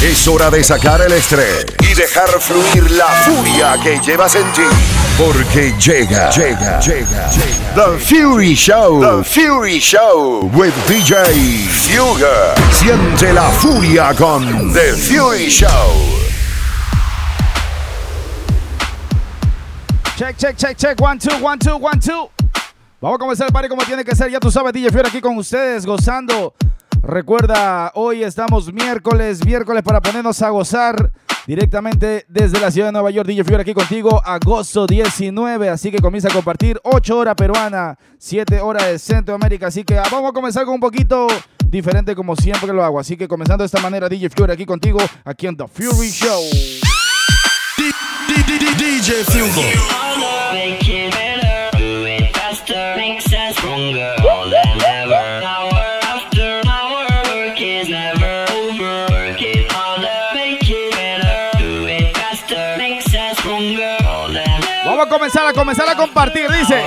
Es hora de sacar el estrés y dejar fluir la furia que llevas en ti. Porque llega, llega, llega, The Fury Show. The Fury Show with DJ Fuga. Siente la furia con The Fury Show. Check, check, check, check. One, two, one, two, one, two. Vamos a comenzar el party como tiene que ser. Ya tú sabes, DJ Fury aquí con ustedes, gozando Recuerda, hoy estamos miércoles, miércoles para ponernos a gozar directamente desde la ciudad de Nueva York. DJ Fiore aquí contigo, agosto 19. Así que comienza a compartir 8 horas peruana, 7 horas de Centroamérica. Así que ah, vamos a comenzar con un poquito diferente como siempre lo hago. Así que comenzando de esta manera, DJ Fiore aquí contigo, aquí en The Fury Show. DJ Fury. Comenzar a comenzar a compartir, dice.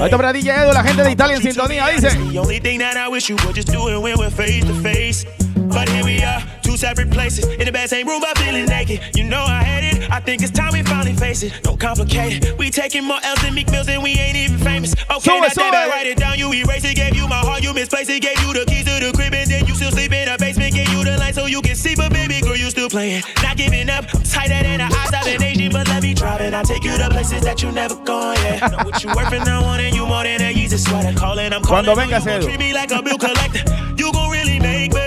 Ahí está DJ Edu, la gente de Italia en sintonía, dice. The only thing that I wish you would just do it when we're face to face. But here we are, two separate places. In the bed, same room, but feeling naked. You know I had it. I think it's time we finally face it. No complicated. We taking more L's than Meek Mills and we ain't even famous. Okay, so now so I write it down. You erase it, gave you my heart, you misplaced it, gave you the keys to the crib, and then you still sleep in the basement. Gave light so you can see, but baby girl, you still playing. Not giving up. tighter than the eyes of an Asian, but let me drive and I take you to places that you never gone. Know what you worth and I want you more than a sweater. Calling, I'm calling. Cuando vengas, you treat me like a bill collector. You gon' really make me.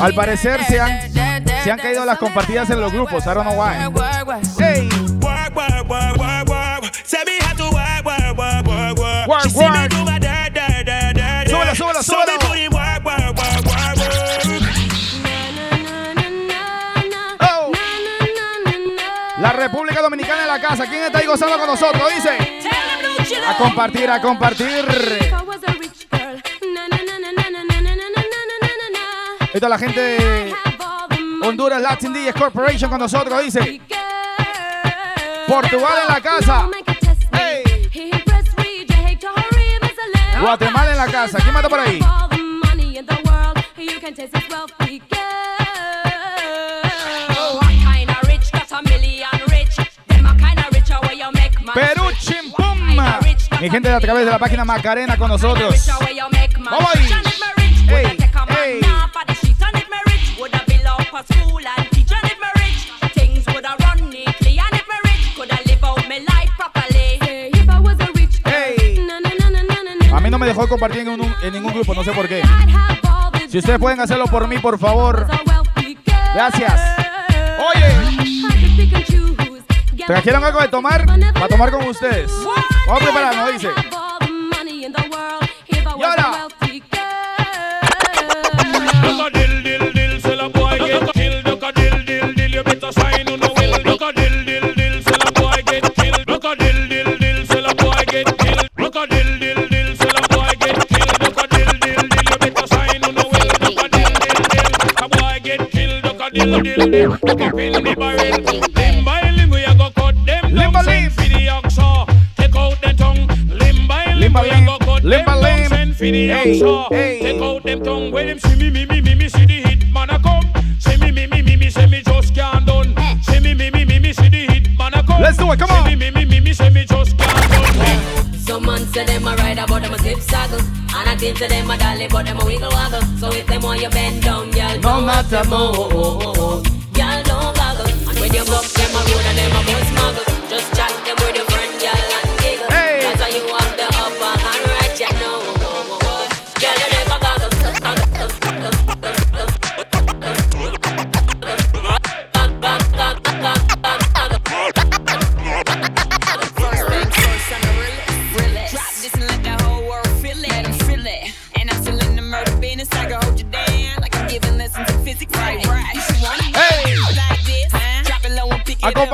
Al parecer se han, se han caído las compartidas en los grupos. I don't know why. Hey. Súbelo, súbelo, ¿Quién está ahí gozando con nosotros? Dice. A compartir, a compartir. Esta es la gente de Honduras Latin DJs Corporation con nosotros, dice. Portugal en la casa. Guatemala en la casa. ¿Quién mata por ahí? Mi gente a través de la página Macarena con nosotros. Vamos ahí. A mí no me dejó compartir en, en ningún grupo, no sé por qué. Si ustedes pueden hacerlo por mí, por favor. Gracias. Oye. ¿Trajeron algo de tomar? Para tomar con ustedes. Vamos a prepararnos, dice. Y ahora. Look up in the barrel. For the oxa. Take out them tongue. When them see me me me me me see the hit man a come. See me me me me me say me just can't done. See me me me me me see the hit man a come. Let's do it. Come on. See me me me me me say me just can't done. Some man say them a ride but them a zip saddle. And I think to them a dolly, but them a wiggle waggle. So if them want you bend down, girl, no matter more. Girl, don't goggle. And when you go, them a road and them a bus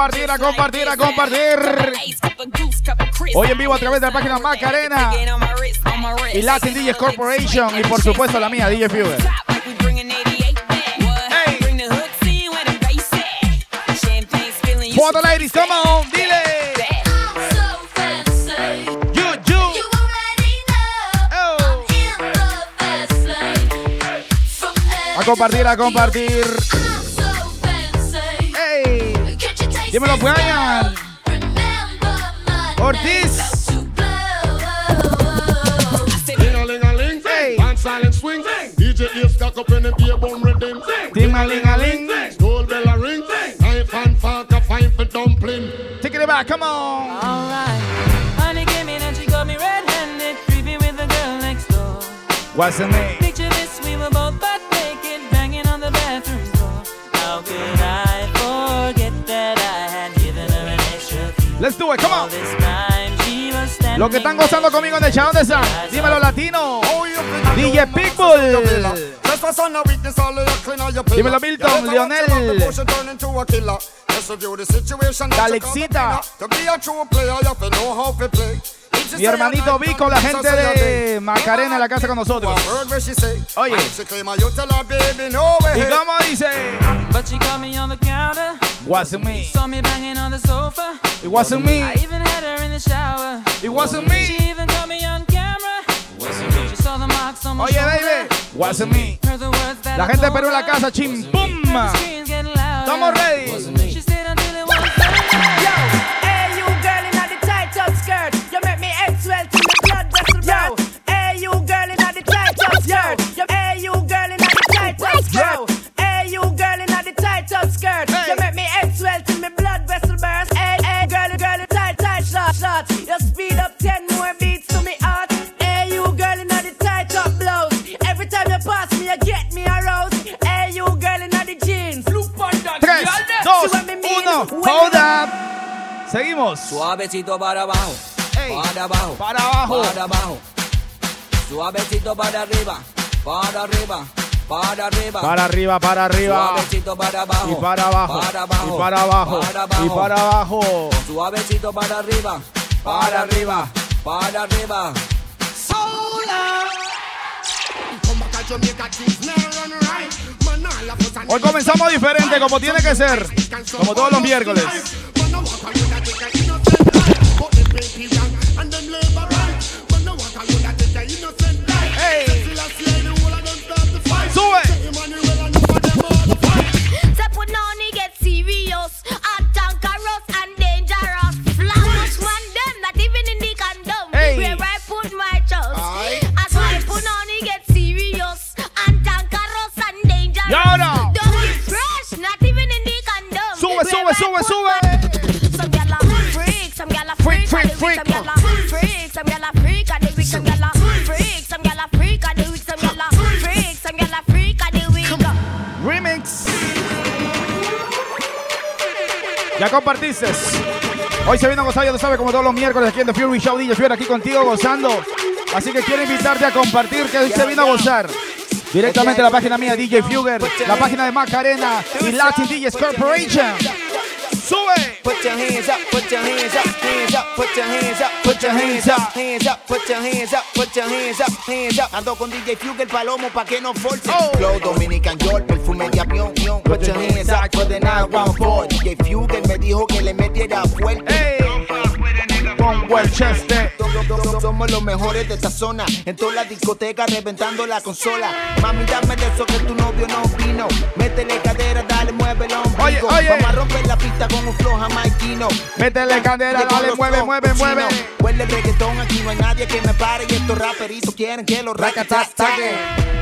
compartir, a compartir, a compartir. Hoy en vivo a través de la página Macarena y Latin DJs Corporation y por supuesto la mía, DJ Fever. For the ladies, come on, dile. You, you. Oh. A compartir, a compartir. Dímelo, Brian. Ortiz. Ling-a-ling-a-ling, Hey. Van swing, DJ ears stuck up in the beer bum rhythm. Ting-a-ling-a-ling. Skull bell a ring, knife and fork a fine for dumpling. Take it back, come on. Alright. Honey came in and she got me red-handed, creepy with the girl next door. What's the name? Let's do it, come on. Los que están gozando conmigo en el chat, ¿dónde están? Dímelo, latino. DJ Pitbull. Dímelo, Milton, Lionel. Alexita. Mi hermanito Vico, la gente de Macarena en la casa con nosotros. Oye. ¿Y cómo dice? But she caught me on the counter, Wasn't me. saw me banging on the sofa. It wasn't me. I even had her in the shower. It wasn't She me. even caught me on camera. She saw the marks on my Oye, shoulder. baby. Wasn't me. Heard the words that La gente de Perú en la casa, chim pum. Heard the screams getting louder. Estamos ready. Tight up. Hey, you girl in the tight up skirt. You make me head swell to my blood vessel burst. Hey, hey, girl, girl, in tight, tight shot, shot. You speed up ten more beats to me heart. Hey, you girl in the tight up blouse. Every time you pass me, you get me aroused. Hey, you girl in the jeans. Look on that. 3, 2, 1, hold up. Seguimos. Suavecito para abajo, Ey, para abajo, para abajo. para abajo. Suavecito para arriba, para arriba, para arriba. Para arriba, para arriba. Suavecito para abajo, Y para abajo. para abajo, Y para abajo. para Y abajo. para abajo. Suavecito para arriba, para arriba, para arriba. Hoy comenzamos diferente, como tiene que ser. Como todos los miércoles. Hey. Sube. Say put on it get serious and tankerous and dangerous. Flowers one them not even in the condom. Hey. Where I put my trust. As I put on it get serious and tankerous and dangerous. Y ahora. Don't be fresh, not even in the condom. Sube, Where sube, I sube, put sube. my- Ya compartiste. Hoy se vino a gozar, ya tú sabes, como todos los miércoles aquí en The Fury Show. DJ Fury aquí contigo gozando. Así que quiero invitarte a compartir que hoy se vino a gozar. Directamente a la página mía, DJ Fugger, la página de Macarena y Latin DJs Corporation. ¡Sube! Put your hands up, put your hands up, hands up, put your hands up, put your hands up, hands up, put your hands up, put your hands up, hands up. Ando con DJ Fugue el palomo pa' que no force. Oh. Flow Dominican York, perfume de avión, avión. Put your hands up for the 914. DJ Fugue me dijo que le metiera fuerte. ¡Ey! Con Winchester. Somos los mejores de esta zona. En toda la discoteca reventando la consola. Mami, dame de eso que tu novio no vino. Métele cadera, dale, el ombligo. Oye, oye. Vamos a romper la pista con un flow jamaiquino. Métele Llegó dale, los mueve, mueve, mueve. Huele el reggaetón, aquí no hay nadie que me pare. Y estos raperitos quieren que los racatas.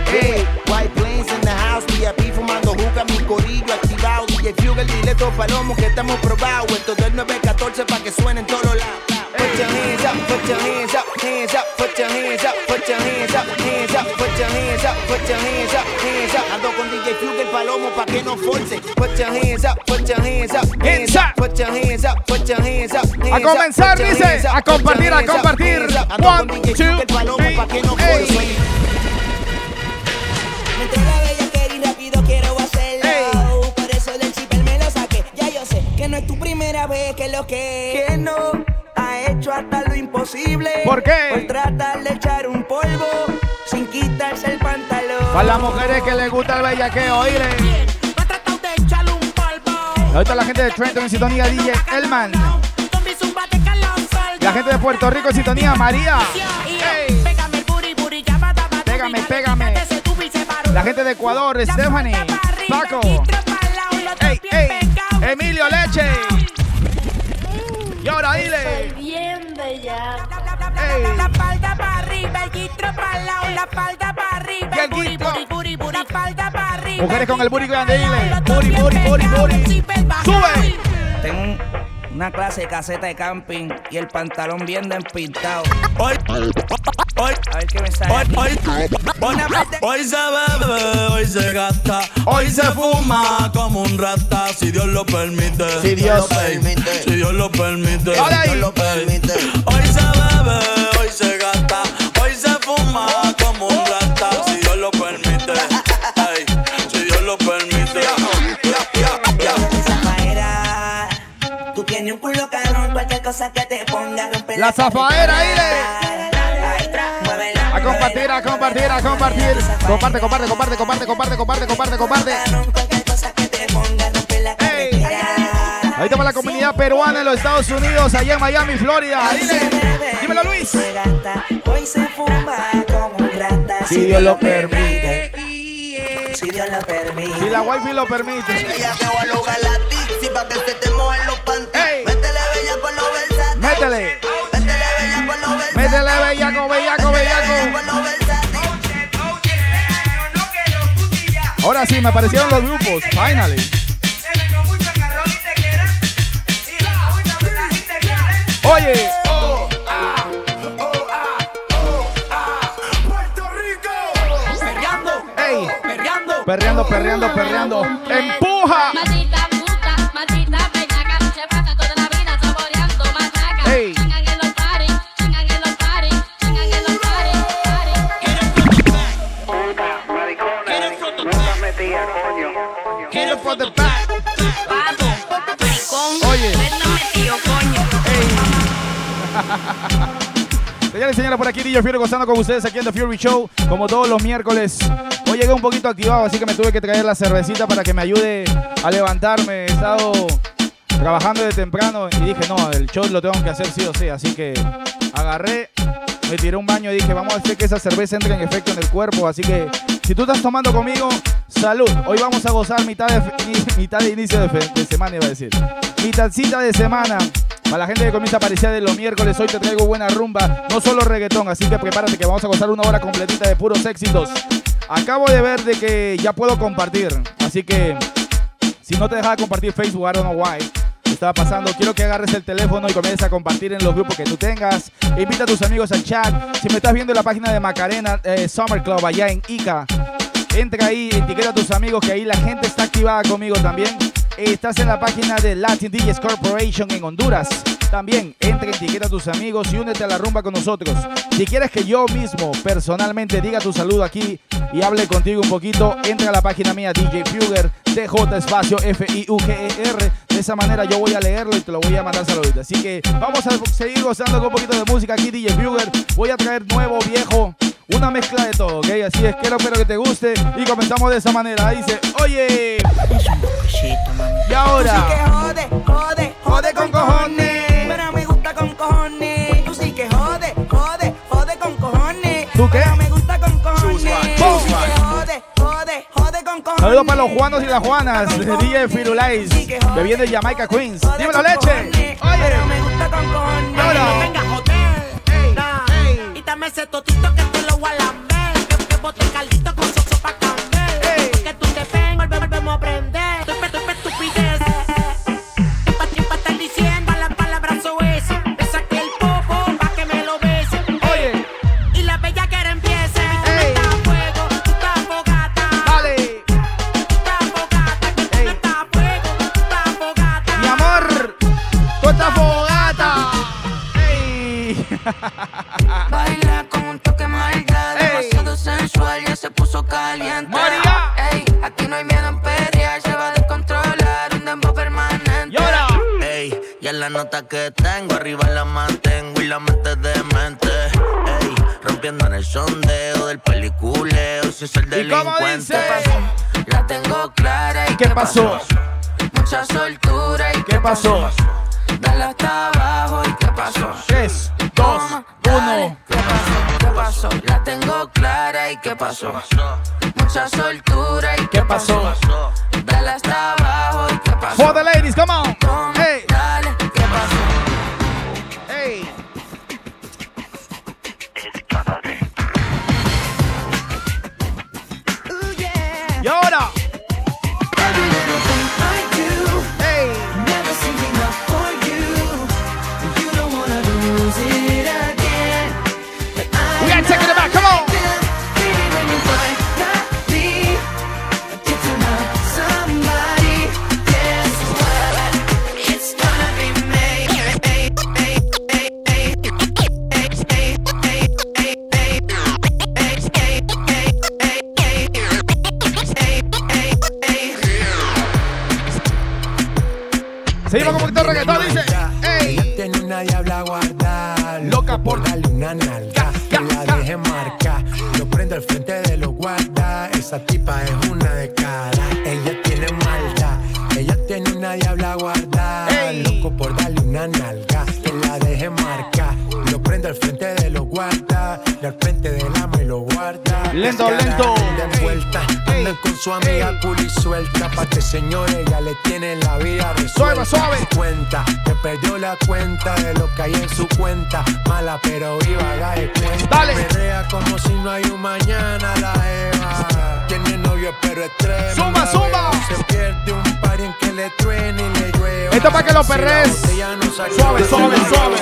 Hey, White Plains in the house, VIP fumando juca, mi corillo activado. DJ Fugue, dile dos palomos que estamos probados. Esto del 914 pa' que suene en todos lados. Put your hands up, put your hands up, hands up, put your hands up, put your hands up, hands up, put your hands up, put your hands up, hands up. Ando con DJ Fugue el palomo pa' que no force. Put your hands up, put your hands up, hands up, put your hands up, put your hands up, hands A comenzar, dice, a compartir, a compartir. Ando con One, DJ two, Fugue el palomo pa' que no three, force. ey. Me entró la bellaquera y rápido quiero hacerlo. Por eso del chipper me lo saqué. Ya yo sé que no es tu primera veo que, que no ha hecho hasta lo imposible. ¿Por qué? Por tratar de echar un polvo sin quitarse el pantalón. Para las mujeres que les gusta el bellaqueo, oíle. Ahorita la gente de Trenton en sintonía DJ Elman. La gente de Puerto Rico en sintonía María. Ey. Pégame Pégame. La gente de Ecuador, Stephanie, Paco. aquí trepa al lado, Y ahora dile. bien bella. La espalda para arriba, el guitro para el lado, la espalda para arriba, el guitro. booty, booty, booty, la espalda para arriba. Mujeres con el booty grande, dile. booty. el zipper bajado. Sube. Tengo una clase de caseta de camping y el pantalón bien despintado. Hoy, hoy, a ver qué me sale. Hoy, hoy, Hoy se bebe, hoy se gasta, hoy se fuma como un rata, si Dios lo permite. Si Dios lo permite. Si Dios lo permite. Dale ahí. Dios lo permite. Hoy se bebe, hoy se gasta, hoy se fuma como un rata, si Dios lo permite. Si Dios lo permite. Culo cabrón, cualquier cosa que te ponga rompe La zafaera, Muévela, A compartir, a compartir, a compartir. Comparte, comparte, comparte, comparte, comparte, comparte, comparte, comparte. la. Ahí está la comunidad peruana en los Estados Unidos, allá en Miami, Florida. Dile. Dímelo, Luis. Hoy se fuma como un rata. Si Dios lo permite. Si Dios lo permite. Si la wifi lo permite. Ella te va a lograr la dixie pa' que se te mojen los panties. Métele. Métele bellaco, bellaco, bellaco. Ahora sí, me aparecieron los grupos. Finally. Oye. Perreando, perreando, perreando. Empuja. Señores y señores, por aquí DJ Fury gozando con ustedes aquí en The Fury Show, como todos los miércoles. Hoy llegué un poquito activado, así que me tuve que traer la cervecita para que me ayude a levantarme. He estado trabajando de temprano y dije, no, el show lo tengo que hacer sí o sí. Así que agarré, me tiré un baño y dije, vamos a hacer que esa cerveza entre en efecto en el cuerpo. Así que si tú estás tomando conmigo, salud. Hoy vamos a gozar mitad de, mitad de inicio de, de semana, iba a decir. Mitadcita de semana. Para la gente que comienza a aparecer de los miércoles, hoy te traigo buena rumba, no solo reggaetón, así que prepárate que vamos a gozar una hora completita de puros éxitos. Acabo de ver de que ya puedo compartir, así que si no te dejaba compartir Facebook, I don't know why. Estaba pasando, quiero que agarres el teléfono y comiences a compartir en los grupos que tú tengas. Invita a tus amigos al chat. Si me estás viendo en la página de Macarena eh, Summer Club allá en Ica, entra ahí, etiqueta a tus amigos que ahí la gente está activada conmigo también. Estás en la página de Latin DJs Corporation en Honduras. También entra, etiqueta a tus amigos y únete a la rumba con nosotros. Si quieres que yo mismo personalmente diga tu saludo aquí y hable contigo un poquito, entra a la página mía DJ Fugger, DJ espacio F-I-U-G-E-R. E De esa manera yo voy a leerlo y te lo voy a mandar saluditos. Así que vamos a seguir gozando con un poquito de música aquí DJ Fugger. Voy a traer nuevo, viejo, una mezcla de todo, ¿ok? Así es que espero que te guste y comenzamos de esa manera. Dice, oye, y ahora... Tú sí que jode, jode, jode con cojones. Pero me gusta con cojones. Tú sí que jode, jode, jode con cojones. ¿Tú qué? Pero me gusta con cojones. right, Tú choose sí right. que jode, jode, jode con cojones. Saludos para los Juanos y las Juanas de DJ Firulais, que viene de Jamaica Queens. Dímelo, leche. cojones, Pero me gusta con cojones. Ahora. Venga ese totito que te lo voy a lamber. Que, que bote caldito nota que tengo, arriba la mantengo y la mente de mente. Ey, rompiendo en el sondeo del peliculeo, si es el ¿Y cómo delincuente. La tengo clara y ¿Qué pasó? Mucha soltura y ¿Qué pasó? Dale hasta abajo y qué pasó. Tres, dos, uno. ¿Qué pasó? ¿Qué pasó? La tengo clara y qué pasó. Mucha soltura y ¿Qué pasó? Dale hasta abajo y qué pasó. For the ladies, come on. Hey, una nalga, que la deje marcar. Lo prendo al frente de los guardas, esa tipa es una de cada. Ella tiene maldad, ella tiene una diabla guardada, loco por darle una nalga, que la deje marcar. Lo prendo al frente de los guardas, y al frente del ama y lo guarda. Lento, lento. Con su amiga cool y suelta, pa' que señores ella le tiene la vida resuelta. Suave, suave. Cuenta, que perdió la cuenta de lo que hay en su cuenta. Mala pero viva, haga de cuenta. Dale. Perrea como si no hay un mañana la Eva. Tiene novio pero Zumba, zumba. beba. Se pierde un par en que le truene y le llueva. Esto pa' que lo Si perres. botella no Suave, suave, su suave.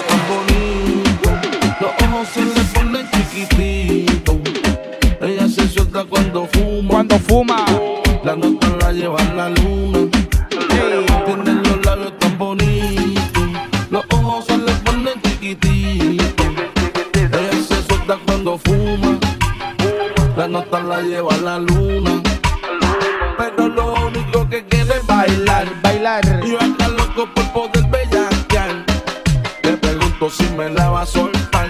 Los ojos se le ponen chiquititos. Ella se suelta cuando fuma. Cuando fuma. La nota la lleva la luna. Tiene los labios tan bonitos. Los ojos se le ponen chiquititos. Ella se suelta cuando fuma. La nota la lleva la luna. Pero lo único que quiere es bailar. Bailar. Y yo ando loco por poder bellaquear. Le pregunto si me la va a soltar.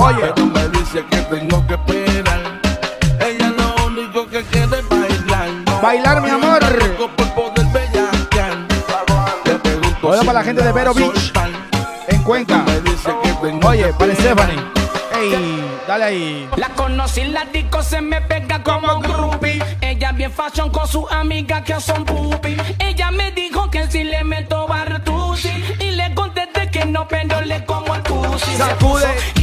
Oye. Pero me dice que tengo que Le pregunto Oye, si para la gente de Vero Beach. En Cuenca. Oye, para. Stephanie. Ey, dale ahí. La conocí la disco, se me pega como groupie. Ella bien fashion con sus amigas que son pupi. Ella me dijo que si le meto bartusi. Y le contesté que no, pero le como el pussy. Sacude.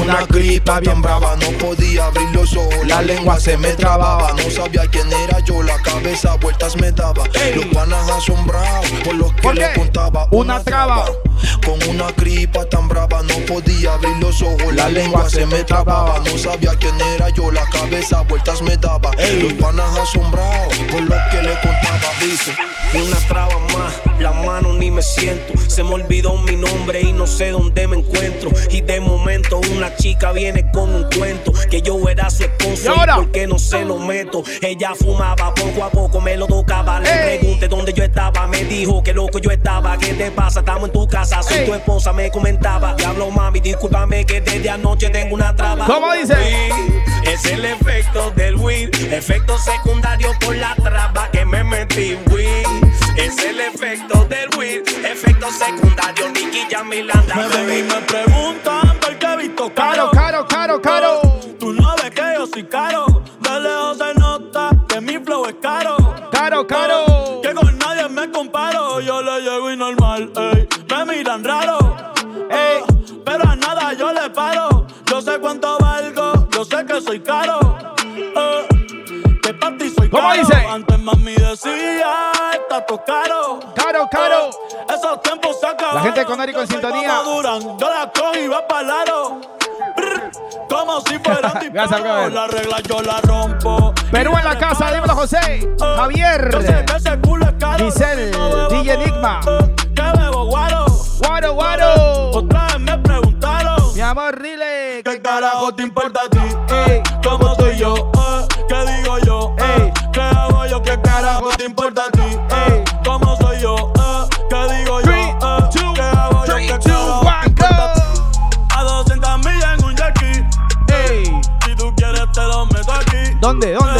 Una gripa bien brava. No podía abrir los ojos, la lengua se me trababa. No sabía quién era yo, la cabeza vueltas me daba. Los panas asombrados por lo que ¿Por le contaba. Una traba. Con una gripa tan brava, no podía abrir los ojos, la lengua se me trababa. No sabía quién era yo, la cabeza vueltas me daba. Los panas asombrados por lo que le contaba. Dice. Una traba más, la mano ni me siento. Se me olvidó mi nombre y no sé dónde me encuentro. Y de momento una chica viene con un cuento que yo era su ¿Y esposo. ahora? Y porque no se lo meto. Ella fumaba poco a poco, me lo tocaba. Le Ey. pregunté dónde yo estaba. Me dijo que loco yo estaba. ¿Qué te pasa? Estamos en tu casa. Soy Ey. tu esposa, me comentaba. Diablo mami, discúlpame que desde anoche tengo una traba. ¿Cómo dice? Weed, Es el efecto del weed. Efecto secundario por la traba que me metí. Weed. Es el efecto del weed. Efecto secundario, Nicky Jamilanda. Me ven y me preguntan por qué he visto Caro, caro. caro, caro, caro. Tú no ves que yo soy caro. De lejos se nota que mi flow es caro. Caro, caro. Que con nadie me comparo. Yo le llego y normal, ey. Me miran raro. ey. Pero a nada yo le paro. Yo sé cuánto valgo. Yo sé que soy caro. eh. Que para ti soy ¿Cómo caro. dice? Antes mami decía, caro. Caro, caro. Eh, Esos tiempos se acabaron. La gente en Yo soy sintonía. Yo la cogí y va para lado. Como si fuera un Gracias, brother. La regla yo la rompo. Perú en la casa, dímelo José. Javier. Es caro. Giselle, DJ Enigma. Que bebo guaro. Guaro, guaro. Otra vez me preguntaron. Mi amor. dile. ¿Qué carajo te importa a ti? ¿Cómo soy yo? Eh, ¿Qué digo yo? Eh, ¿Qué hago yo? ¿Qué carajo te importa a ti? Aquí. ¿Dónde? ¿Dónde? Eh,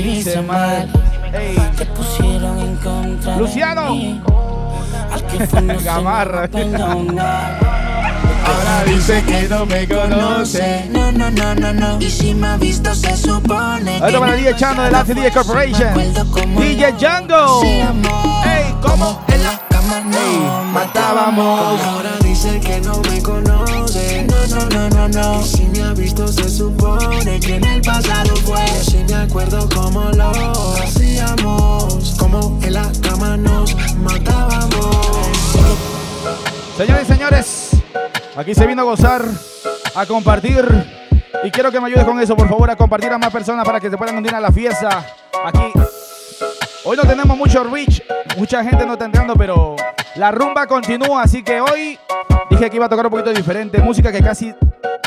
lo hice mal. Ey, Te pusieron en contra. Luciano. mí. Al que fue no se Gamarra. Ahora dice que no me conoce. No, no, no, no, no. Y si me ha visto, se supone. Esto para DJ Chano de la DJ Corporation. DJ Django. Ey, ¿cómo? En la cama no matábamos. Dice que no me conoce. No, no, no, no, no. Y si me ha visto, se supone que en el pasado fue. Yo sí me acuerdo cómo lo hacíamos. Como en la cama nos matábamos. Señores y señores, aquí se vino a gozar, a compartir. Y quiero que me ayudes con eso, por favor, a compartir a más personas para que se puedan unir a la fiesta. Aquí. Hoy no tenemos mucho reach, mucha gente no está entrando, pero la rumba continúa. Así que hoy dije que iba a tocar un poquito diferente, música que casi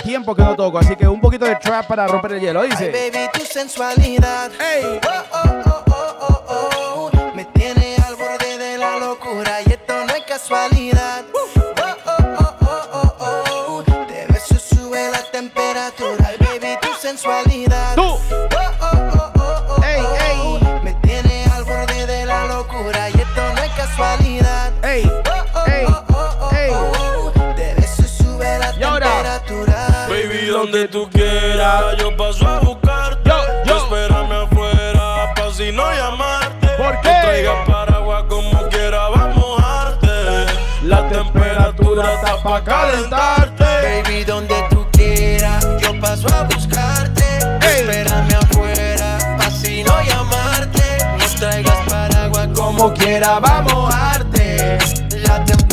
tiempo que no toco. Así que un poquito de trap para romper el hielo, dice. Baby, tu sensualidad. Ey. Oh, oh, oh, oh, oh, oh. Me tiene al borde de la locura y esto no es casualidad. Paso a buscarte. Yo, yo. Espérame afuera, pa' si no llamarte. ¿Por qué? No traigas paraguas como quiera, va a mojarte. La temperatura está pa' calentarte. Baby, donde tú quieras, yo paso a buscarte. Ey. Espérame afuera, pa' si no llamarte. No traigas paraguas como quiera, va a mojarte. La temperatura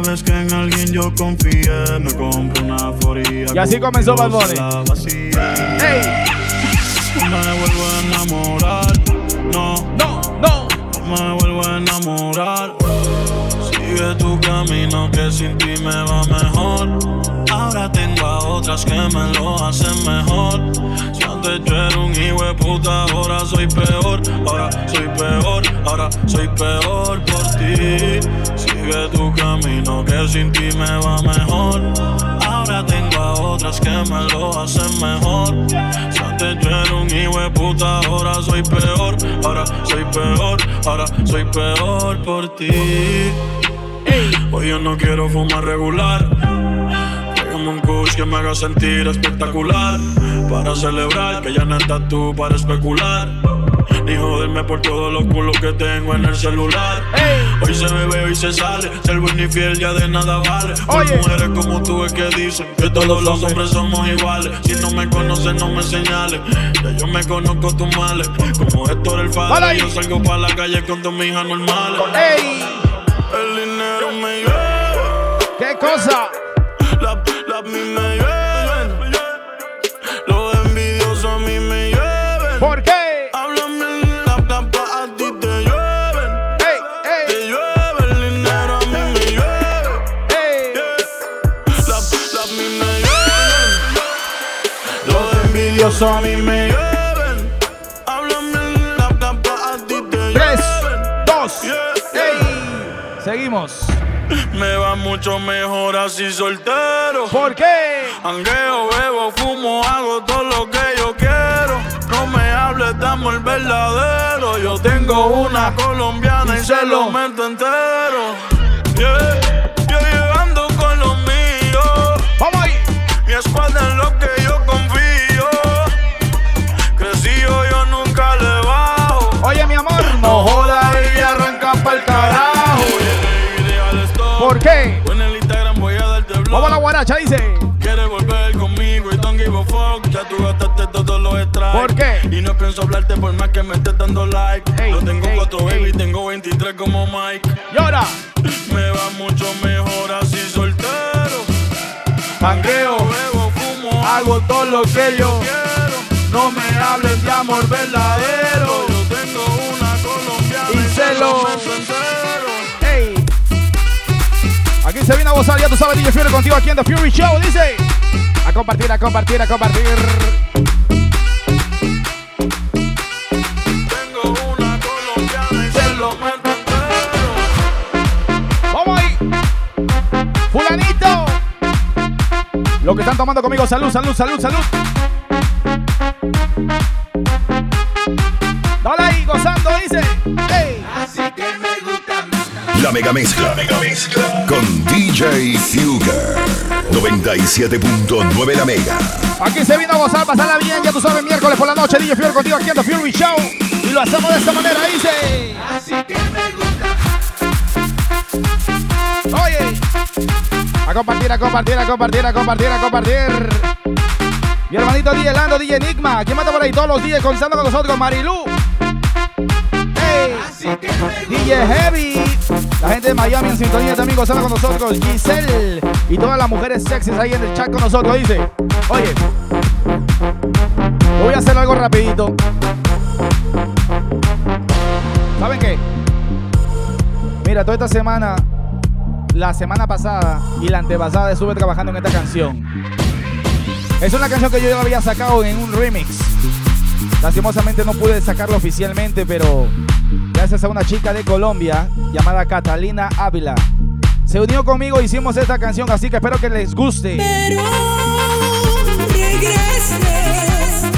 última vez que en alguien yo confié. Me compré una foría. Y así comenzó Bad Bunny. La vacía. Ey, No me vuelvo a enamorar. No, no, no. no me vuelvo a enamorar. Sigue tu camino que sin ti me va mejor. Ahora tengo a otras que me lo hacen mejor. Si antes yo era un hijo de puta, ahora soy peor. Ahora soy peor, ahora soy peor por ti. Sigue tu camino que sin ti me va mejor. Ahora tengo a otras que me lo hacen mejor. Si antes yo un hijo de puta, ahora soy peor. Ahora soy peor, ahora soy peor por ti. Hoy yo no quiero fumar regular. Un kush que me haga sentir espectacular. Para celebrar que ya no estás tú para especular. Joderme por todos los culos que tengo en el celular. Hoy se bebe, hoy se sale. Ser buen y fiel ya de nada vale. Por mujeres como tú es que dicen que todos los hombres somos iguales. Si no me conoces, no me señales. Ya yo me conozco tus males. Como Héctor el padre, yo salgo para la calle con dos hijas normales. El dinero me lleva. ¿Qué cosa? La, la mí me lleven. A mí me lleven. Háblame la capa a ti te Tres, dos, Yeah. Seguimos. Me va mucho mejor así soltero. ¿Por qué? Angueo, bebo, fumo, hago todo lo que yo quiero. No me hables de amor verdadero. Yo tengo una colombiana y se lo meto entero. Yeah. Yo llegando con los míos. Vamos ahí. Mi escuadra en lo Y no pienso hablarte por más que me estés dando like. Yo tengo cuatro baby, tengo 23 como Mike. Y ahora. Me va mucho mejor así soltero. Pangueo, bebo, fumo, hago todo lo que yo quiero. No me hablen de amor verdadero. Yo tengo una colombiana Y se lo-. Aquí se viene a gozar, ya tú sabes, DJ Fury contigo aquí en The Fury Show, dice. A compartir, a compartir, a compartir. Que están tomando conmigo, salud, salud, salud, salud. Dale ahí, gozando, dice. Ey. La mega mezcla. La mega mezcla. Con DJ Fugger. 97.9 la mega. Aquí se vino a gozar, pasarla bien, ya tú sabes, miércoles por la noche, DJ Fury contigo aquí en The Fury Show. Y lo hacemos de esta manera, dice. Así que me A compartir, a compartir, a compartir, a compartir, a compartir. Mi hermanito DJ Lando, DJ Enigma. ¿Quién manda por ahí todos los días conversando con nosotros? Marilu. Hey. DJ Heavy. La gente de Miami en sintonía también gozando con nosotros. Giselle. Y todas las mujeres sexys ahí en el chat con nosotros. Dice. Oye. Voy a hacer algo rapidito. ¿Saben qué? Mira, toda esta semana, la semana pasada y la antepasada estuve trabajando en esta canción. Es una canción que yo ya había sacado en un remix. Lastimosamente no pude sacarlo oficialmente, pero gracias a una chica de Colombia llamada Catalina Ávila. Se unió conmigo, hicimos esta canción, así que espero que les guste.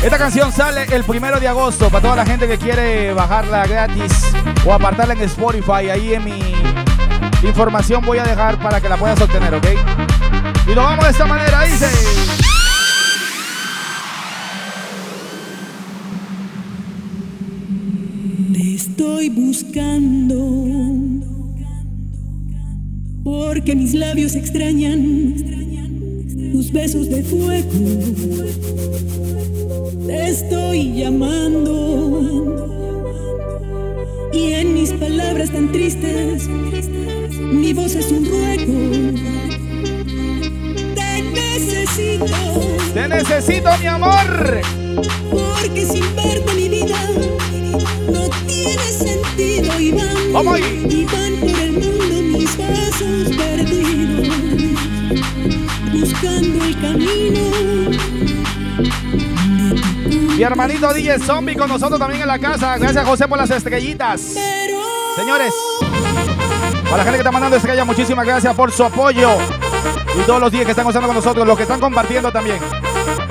Esta canción sale el primero de agosto para toda la gente que quiere bajarla gratis o apartarla en Spotify. Ahí en mi información voy a dejar para que la puedas obtener, ¿ok? Y lo vamos de esta manera, dice. Te estoy buscando porque mis labios extrañan tus besos de fuego. Te estoy llamando y en mis palabras tan tristes mi voz es un ruego. Te necesito. Te necesito, mi amor. Porque sin verte mi vida no tiene sentido y van, Vamos ahí. y van por el mundo mis pasos perdidos, buscando el camino. Hermanito DJ Zombie con nosotros también en la casa. Gracias, José, por las estrellitas. Señores, para la gente que está mandando estrellas, muchísimas gracias por su apoyo. Y todos los días que están gozando con nosotros, los que están compartiendo también.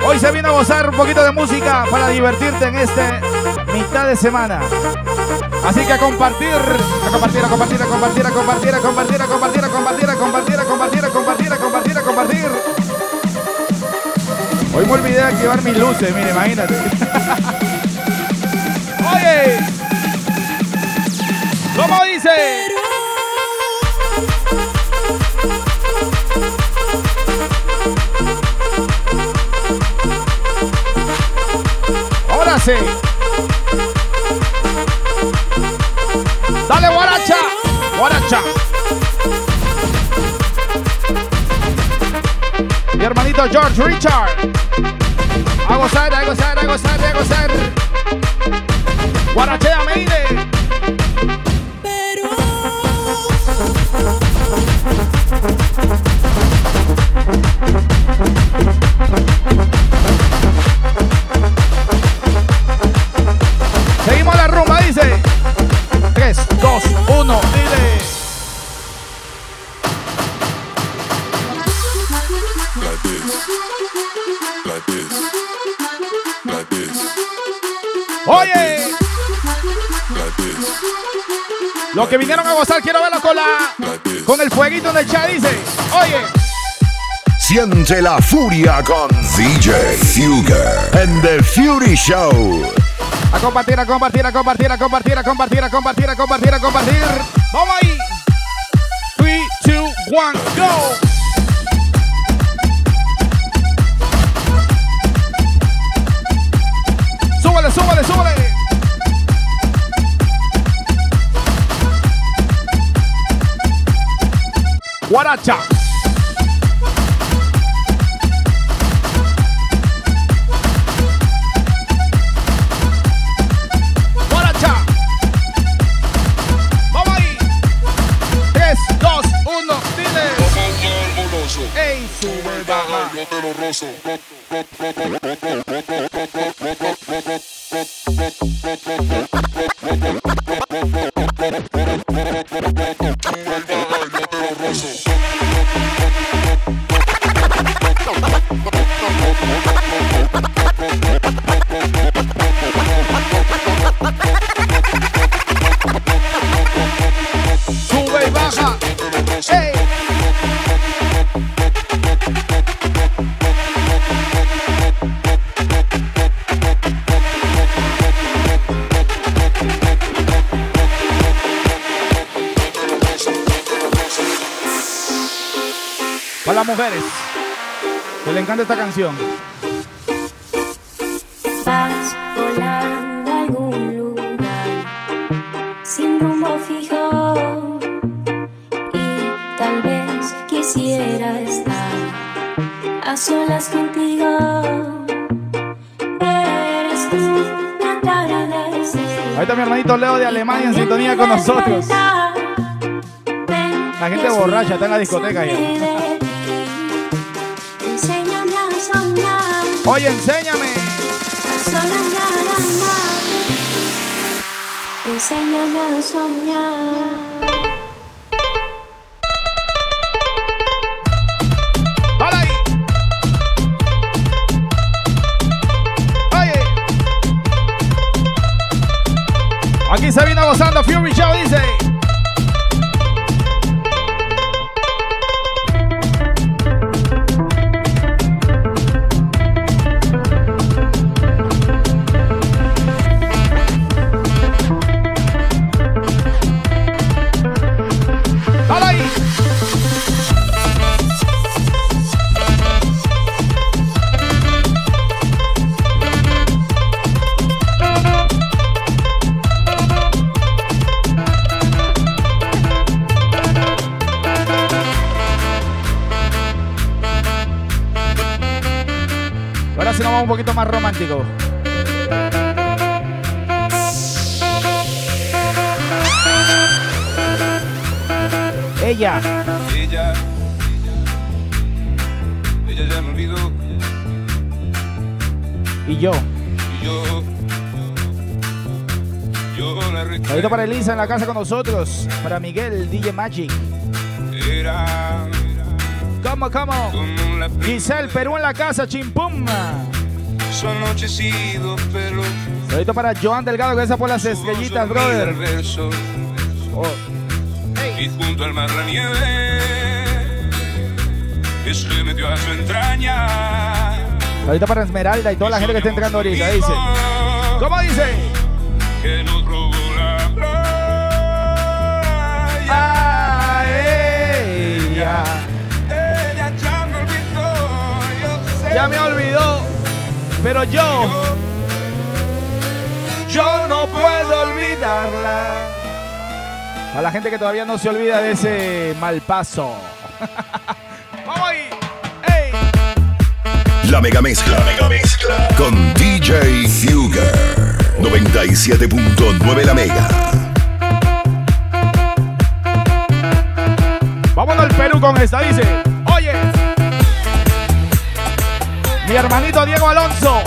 Hoy se vino a gozar un poquito de música para divertirte en este mitad de semana. Así que a compartir, a compartir, a compartir, a compartir, a compartir, a compartir, a compartir, llevar mis luces, mire, imagínate. Oye, ¿cómo dice? Ahora. Dale, guaracha. Guaracha. Mi hermanito George Richard. A gozar, quiero verlos con la. Con el fueguito en el chat, dice. Oye. Siente la furia con DJ Fugger and the Fury Show. A compartir, a compartir, a compartir, a compartir, a compartir, a compartir, a compartir, a compartir. Vamos ahí. 3, 2, 1, go. Guaracha. Guaracha. Vamos ahí. 3, 2, 1, dile. Ey, sube, baja. Yo te lo rozo. Nosotros. La gente borracha está en la discoteca ahí. Oye, enséñame. Enséñame a soñar. Ella. Ella, ella ya me olvidó. Y yo. Y yo, yo la recuerdo. Para Elisa en la casa con nosotros. Para Miguel, DJ Magic. Era ¿Cómo, cómo? Giselle, Perú en la casa, chimpum. Anochecido pelo. Ahorita para Joan Delgado, que esa por las estrellitas, brother. Verso, Oh, y junto al mar la nieve que se metió a su entraña. Ahorita para Esmeralda y toda la gente que está entrando ahorita. Dice. ¿Cómo dice? Que nos robó la A ella. Ella ya me olvidó, yo sé. Ya me olvidó. Pero yo. olvidarla. A la gente que todavía no se olvida de ese mal paso. Vamos ahí. La mega mezcla, mega mezcla con DJ Fugger 97.9 la mega. Vámonos al Perú con esta, dice. Mi hermanito Diego Alonso.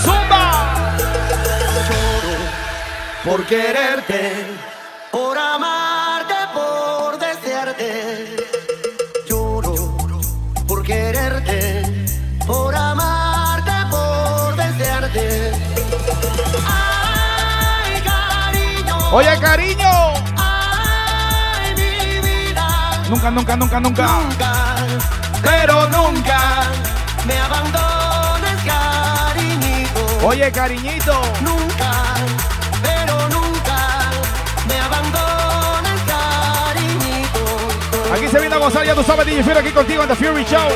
¡Zumba! por quererte, Oye, cariño. Ay, mi vida. Nunca, nunca, nunca, nunca. Pero nunca me abandones, cariñito. Oye, cariñito. Nunca, pero nunca me abandones, cariñito. Aquí se viene a gozar, ya tú sabes, DJ Fury aquí contigo en The Fury Show.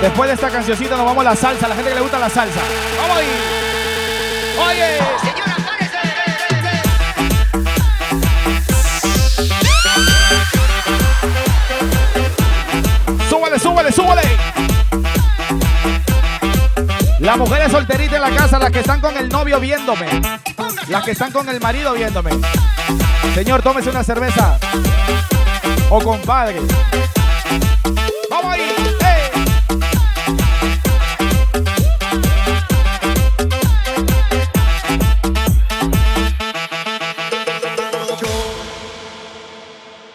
Después de esta cancioncita nos vamos a la salsa, la gente que le gusta la salsa. ¡Vamos ahí! ¡Oye! ¡Súbale! Las mujeres solteritas en la casa, las que están con el novio viéndome. Las que están con el marido viéndome. Señor, tómese una cerveza. O compadre. ¡Vamos ahí! ¡Eh!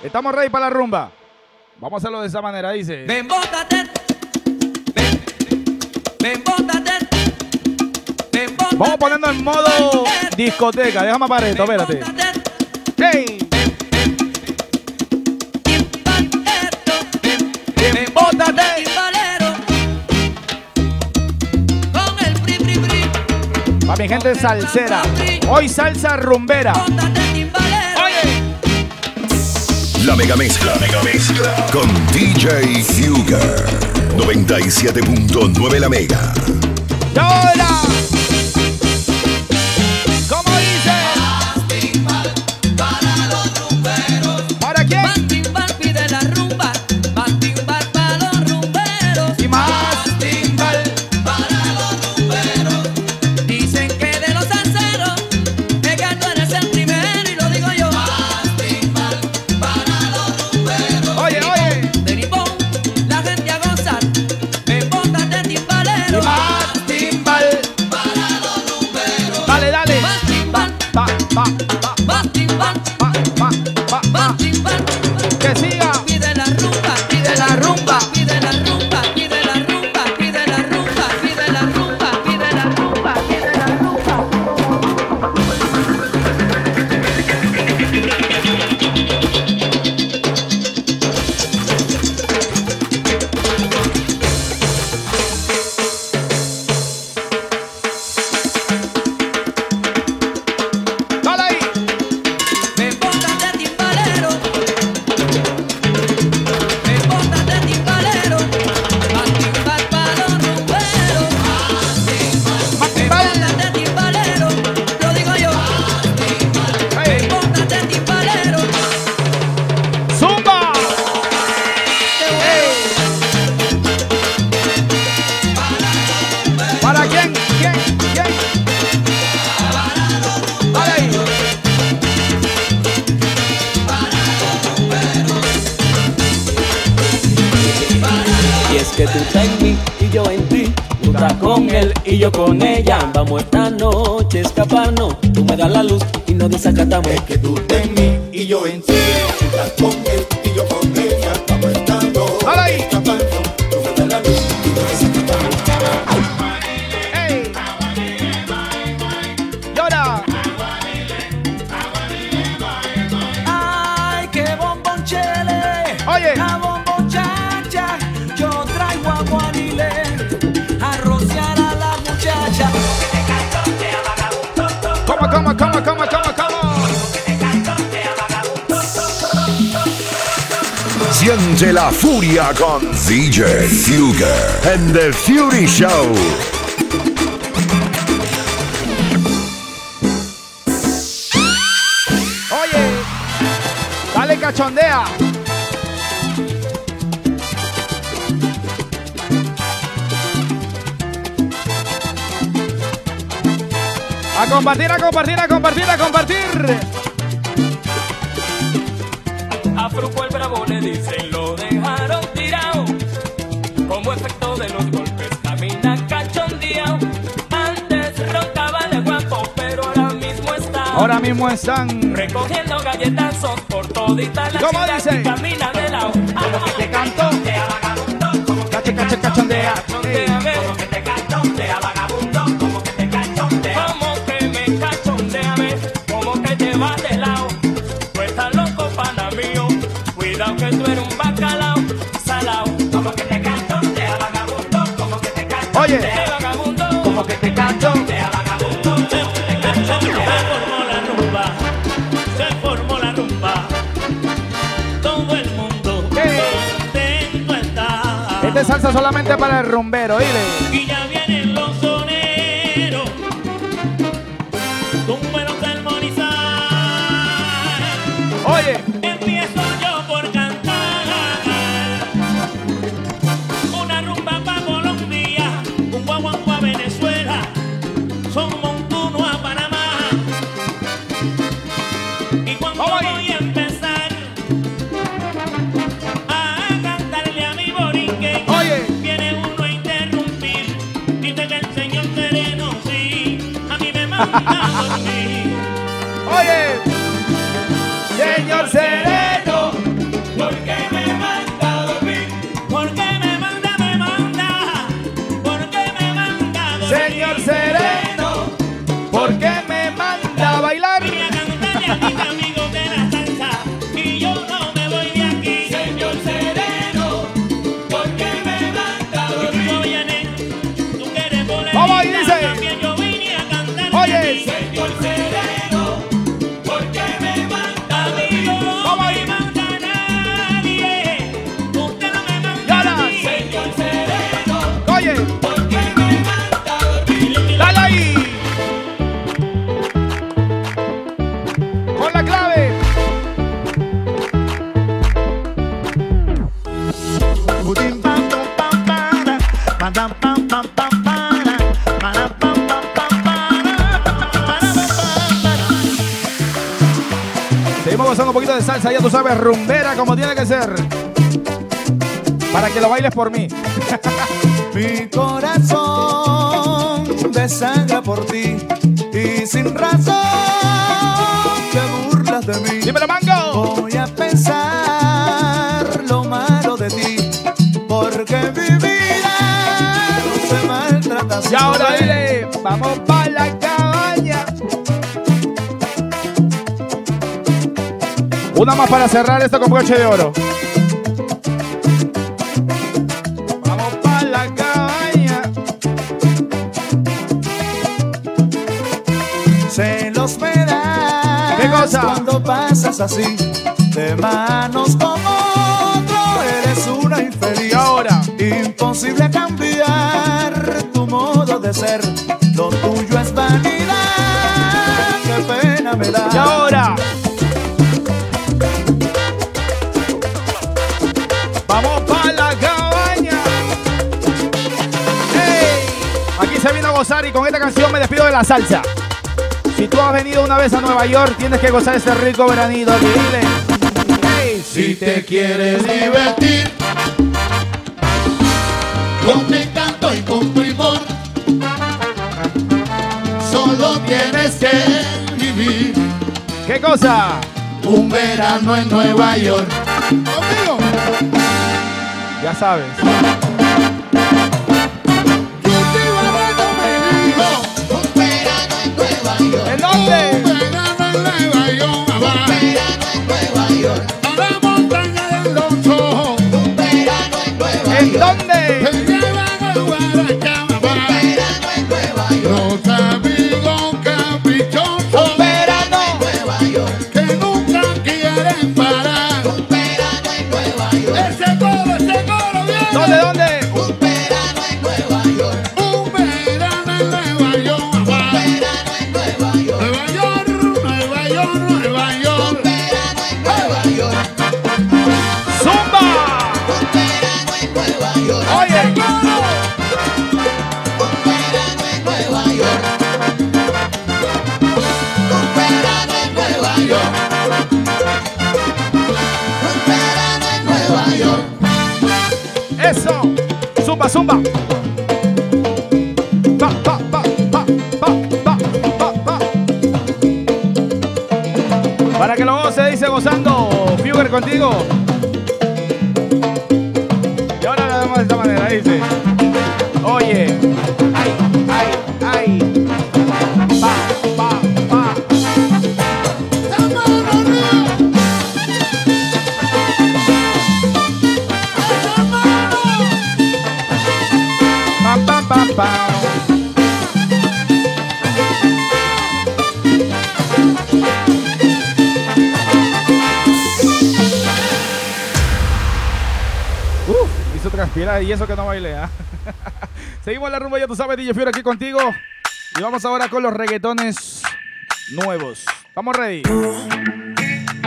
Estamos ready para la rumba. Vamos a hacerlo de esa manera, dice. Ven, bótate. Ven, ven, bótate. Ven, bótate. Vamos poniendo en modo discoteca. Déjame para esto, espérate. ¡Hey! Ven, bótate. Para mi gente salsera. Hoy salsa rumbera. La mega mezcla, mega mezcla con DJ Fugger 97.9 la mega. Y tú estás en mí y yo en ti. Tú estás con él y yo con ella. Vamos esta noche a escaparnos. Tú me das la luz y nos desacatamos. Es que tú estás en mí y yo en ti. Tú estás con Siente la furia con DJ Fugger and the Fury Show. Oye, dale cachondea. A compartir, a compartir, a compartir, a compartir. Le dicen lo dejaron tirado. Como efecto de los golpes camina cachondeado. Antes roncaba de guapo, pero ahora mismo está. Ahora mismo están. Recogiendo galletazos por todita la ¿Cómo dice? camina de lado. Como que te canto, solamente para el rumbero, dile. Seguimos gozando un poquito de salsa, ya tú sabes, rumbera como tiene que ser. Para que lo bailes por mí. Mi corazón desangra por ti y sin razón te burlas de mí. Dímelo, mango. Voy a Y ahora dile, vamos para la cabaña. Una más para cerrar esto con broche de oro. Vamos para la cabaña. Celos me das ¿Qué cosa? cuando pasas así de manos con otro eres una infeliz. Y ahora, Imposible cambiar de ser. Lo tuyo es vanidad. Qué pena me da. y ahora. Vamos para la cabaña. ¡Ey! Aquí se vino a gozar y con esta canción me despido de la salsa. Si tú has venido una vez a Nueva York, tienes que gozar este rico veranito. aquí, Dile. ¡Ey! Si te quieres divertir con encanto y con primor, tienes que vivir ¿Qué cosa? un verano en Nueva York. Ya sabes. Contigo. Y eso que no bailé, ¿ah? Seguimos la rumba, ya tú sabes, DJ Fiore aquí contigo. Y vamos ahora con los reggaetones nuevos. ¿Vamos ready?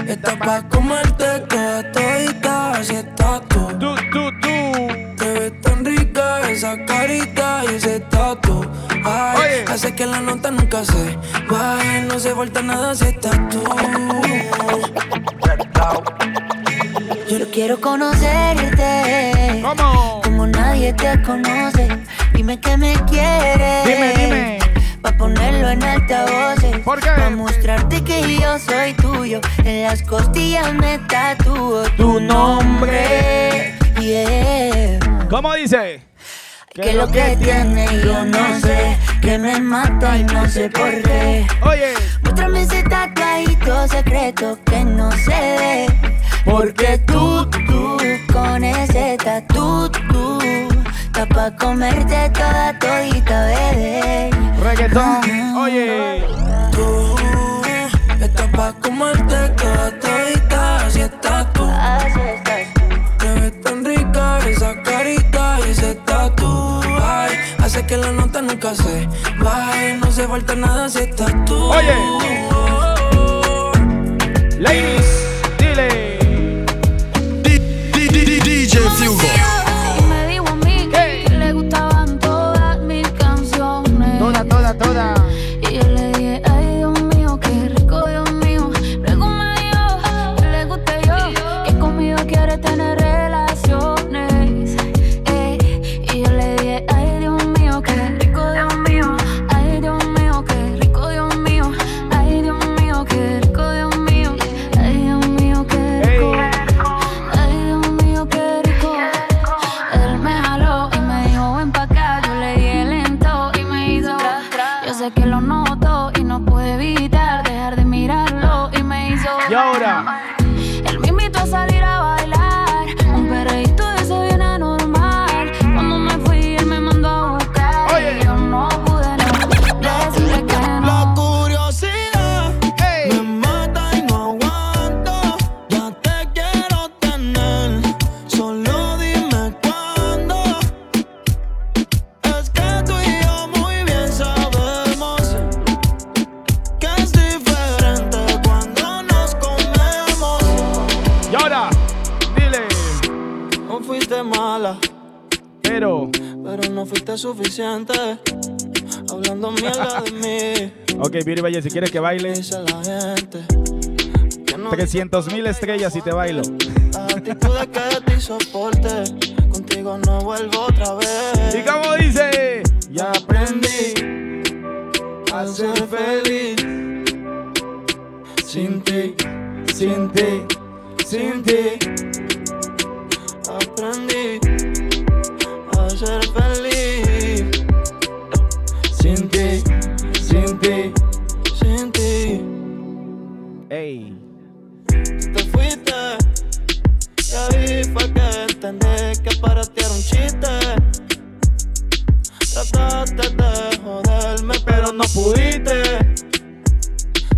Está pa' comerte toda todita, así estás tú. Tú, tú, tú. Te ves tan rica esa carita y ese tatu. Ay, hace que la nota nunca se baje, no se falta nada si estás tú. Yo quiero conocerte. ¿Cómo? Como nadie te conoce. Dime que me quieres. Dime, dime. Pa' ponerlo en altavoces. ¿Por qué? Pa' mostrarte que yo soy tuyo. En las costillas me tatúo tu nombre. Yeah. ¿Cómo dice? Que lo que tiene yo no sé. Que me mata y no sé por qué. Oye. Muéstrame ese tatuadito secreto que no se ve. Porque tú, tú, con ese tatu, está pa' comerte toda todita, bebé. Reggaetón, oye. Tú estás pa' comerte toda todita, así estás tú. Te ves tan rica esa carita y ese tatu. Ay, hace que la nota nunca se baje, no se falta nada si estás tú. Oye. Ladies, y ahora. No suficiente. Hablando mierda de mí. Ok, Beauty Valle, si quieres que baile. Gente. 300 mil estrellas y te bailo. La actitud que te soporte. Contigo no vuelvo otra vez. ¿Y cómo dice? Ya aprendí a ser feliz. Sin ti, sin ti, sin ti. Aprendí a ser feliz. Te fuiste. Y ahí fue que entendí que para ti era un chiste. Trataste de joderme, pero no pudiste.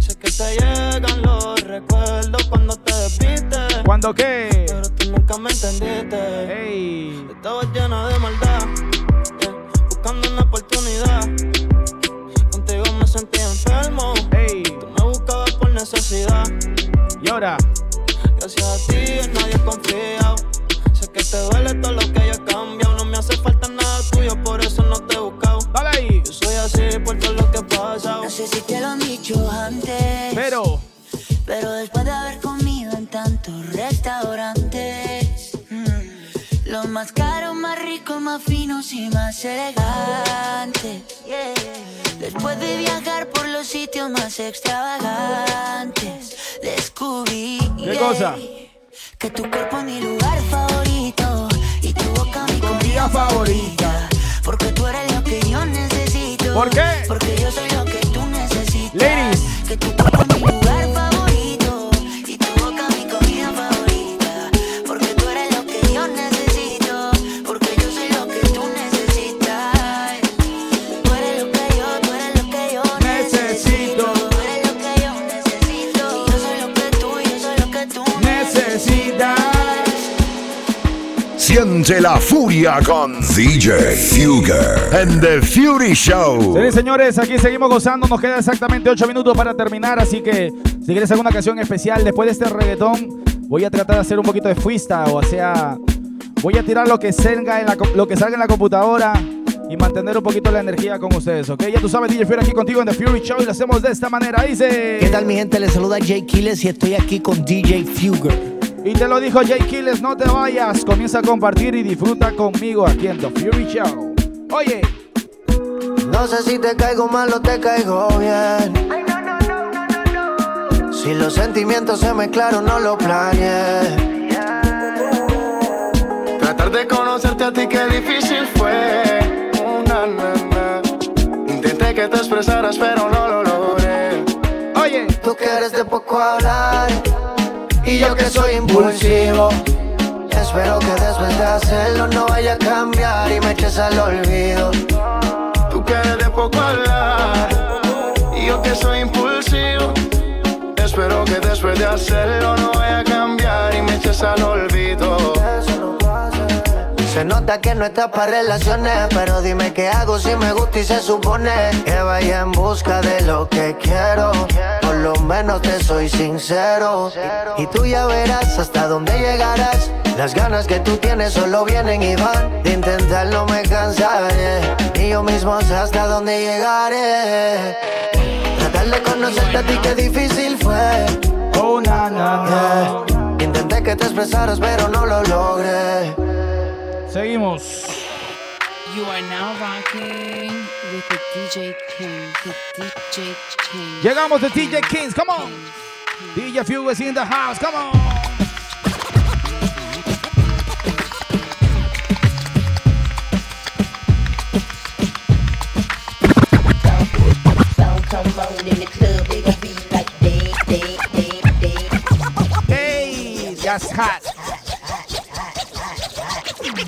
Sé que te llegan los recuerdos cuando te desviste. ¿Cuándo qué? Pero tú nunca me entendiste. Ey. Estabas llena de maldad, yeah, buscando una oportunidad. Contigo me sentí enfermo. Tú me necesidad. Y ahora. Gracias a ti en nadie he confiado. Sé que te duele todo lo que yo he cambiado. No me hace falta nada tuyo, por eso no te he buscado. Dale ahí. Yo soy así por todo lo que he pasado. No sé si te lo han dicho antes. Pero. Pero después de haber comido en tantos restaurantes. mm, los más caros, más ricos, más finos y más elegantes. Yeah. Después de viajar por los sitios más extravagantes, descubrí ¿Qué cosa? que tu cuerpo es mi lugar favorito y tu boca mi comida favorita. Porque tú eres lo que yo necesito. ¿Por qué? Porque yo soy lo que tú necesitas. Ladies. Que tu cuerpo Siente la furia con DJ Fugger and the Fury Show. Señores, señores, aquí seguimos gozando. Nos quedan exactamente 8 minutos para terminar. Así que si quieres alguna canción especial después de este reggaetón, voy a tratar de hacer un poquito de freestyle. O sea, voy a tirar lo que salga en la, lo que salga en la computadora y mantener un poquito la energía con ustedes, ¿ok? Ya tú sabes, DJ Fury aquí contigo en The Fury Show y lo hacemos de esta manera. Dice. ¿Qué tal mi gente? Les saluda Jay Quiles y estoy aquí con DJ Fugger. Y te lo dijo Jay Killes, no te vayas. Comienza a compartir y disfruta conmigo aquí en The Fury Show. Oye. No sé si te caigo mal o te caigo bien. Si los sentimientos se mezclaron, no lo planeé. Tratar de conocerte a ti qué difícil fue. Una. Intenté que te expresaras, pero no lo logré. Oye, tú que eres de poco hablar y yo que soy impulsivo. Espero que después de hacerlo no vaya a cambiar y me eches al olvido. Tú que eres de poco hablar y yo que soy impulsivo. Espero que después de hacerlo no vaya a cambiar y me eches al olvido. Se nota que no estás para relaciones, pero dime qué hago si me gusta y se supone que vaya en busca de lo que quiero. Por lo menos te soy sincero. Y tú ya verás hasta dónde llegarás. Las ganas que tú tienes solo vienen y van. De intentarlo me cansaré. Y yo mismo sé hasta dónde llegaré. Tratar de conocerte a ti qué difícil fue. Oh, na, na, na. Yeah. Intenté que te expresaras, pero no lo logré. Seguimos. You are now rocking with the DJ King. The DJ King. Llegamos de DJ Kings, come on. DJ Fugue is in the house, come on. Hey, that's hot.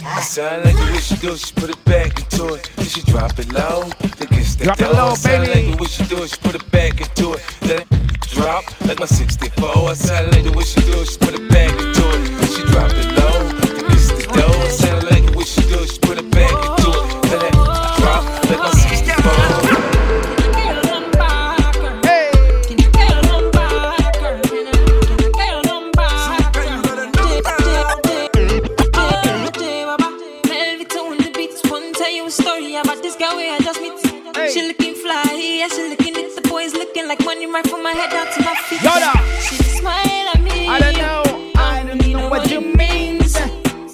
I sound like the way she do it, she put it back into it. Then she drop it low. Against the Drop it low, Sound baby. like the way she do she put it back into it. Let it drop like my 64. I sound like the way she do it, she put it back into it. Then she drop it low. Against the door. Sound She looking fly, yeah, she looking at the boys looking like money right from my head down to my feet. Yoda. She just smile at me. I don't know, oh, I don't know what you mean.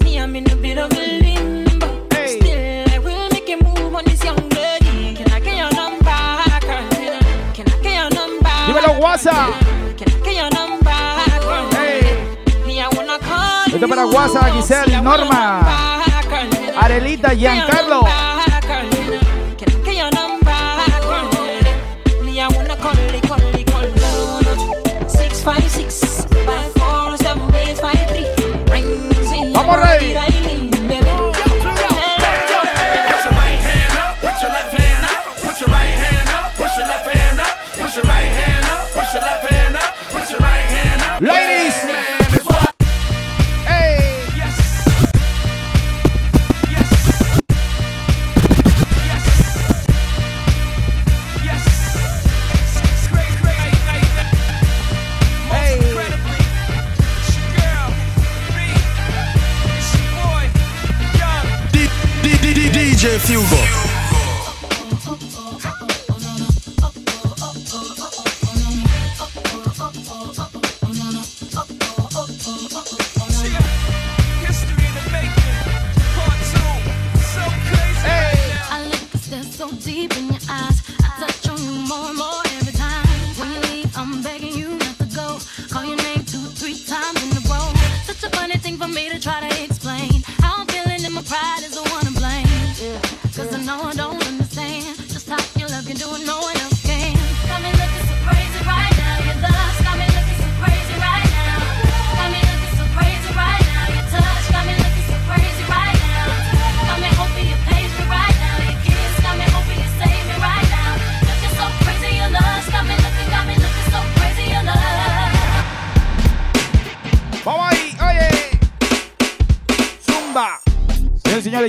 Me, I'm in a bit of a limbo. Still, I will make a move on this young lady. Can I get your number? girl? Can I get your number? Dímelo, WhatsApp. Can I get your number? girl? Me, I wanna call Esto para WhatsApp, Giselle, Norma, Arelita, Giancarlo.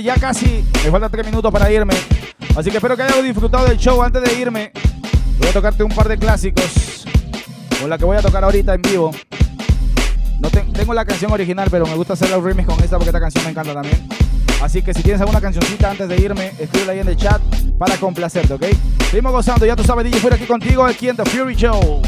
Ya casi me faltan tres minutos para irme. Así que espero que hayas disfrutado del show. Antes de irme, voy a tocarte un par de clásicos. Con la que voy a tocar ahorita en vivo. No te- tengo la canción original, pero me gusta hacer los remix con esta porque esta canción me encanta también. Así que si tienes alguna cancioncita antes de irme, escríbela ahí en el chat para complacerte, ¿ok? Seguimos gozando, ya tú sabes, DJ fuera aquí contigo aquí en The Fury Show.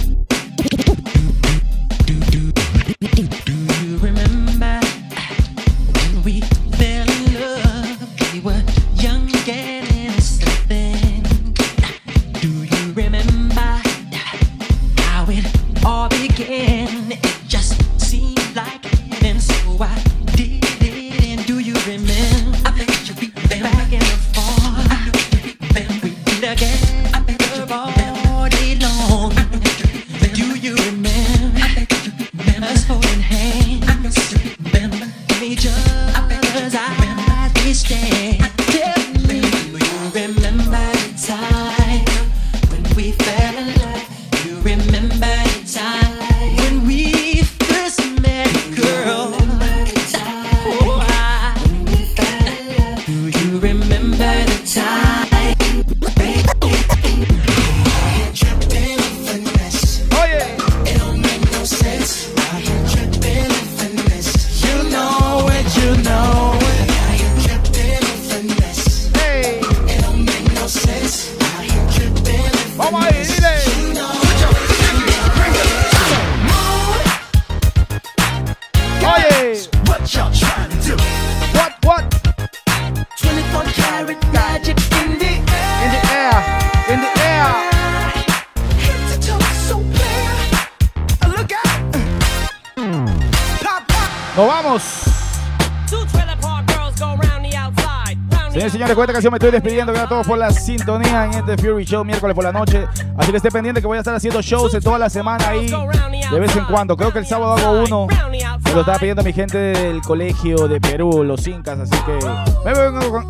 Señores con esta canción me estoy despidiendo. Gracias a todos por la sintonía en este Fury Show miércoles por la noche. Así que esté pendiente que voy a estar haciendo shows de toda la semana ahí de vez en cuando. Creo que el sábado hago uno. Me lo estaba pidiendo mi gente del colegio de Perú, los Incas. Así que me vengo con,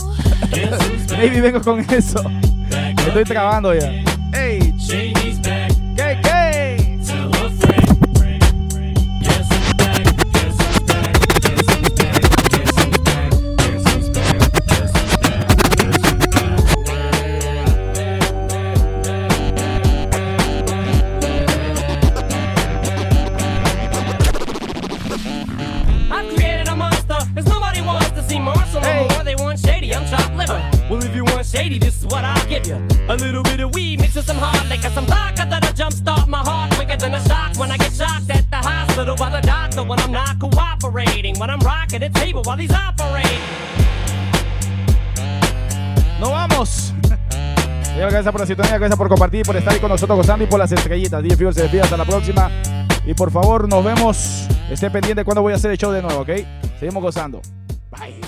maybe vengo con eso. Me estoy trabando ya. I'm rocking the table while he's operating. Nos vamos. Gracias por la gracias por compartir, por estar ahí con nosotros gozando y por las estrellitas. DJ Fever se despide hasta la próxima. Y por favor, nos vemos. Esté pendiente cuando voy a hacer el show de nuevo, ¿ok? Seguimos gozando. Bye.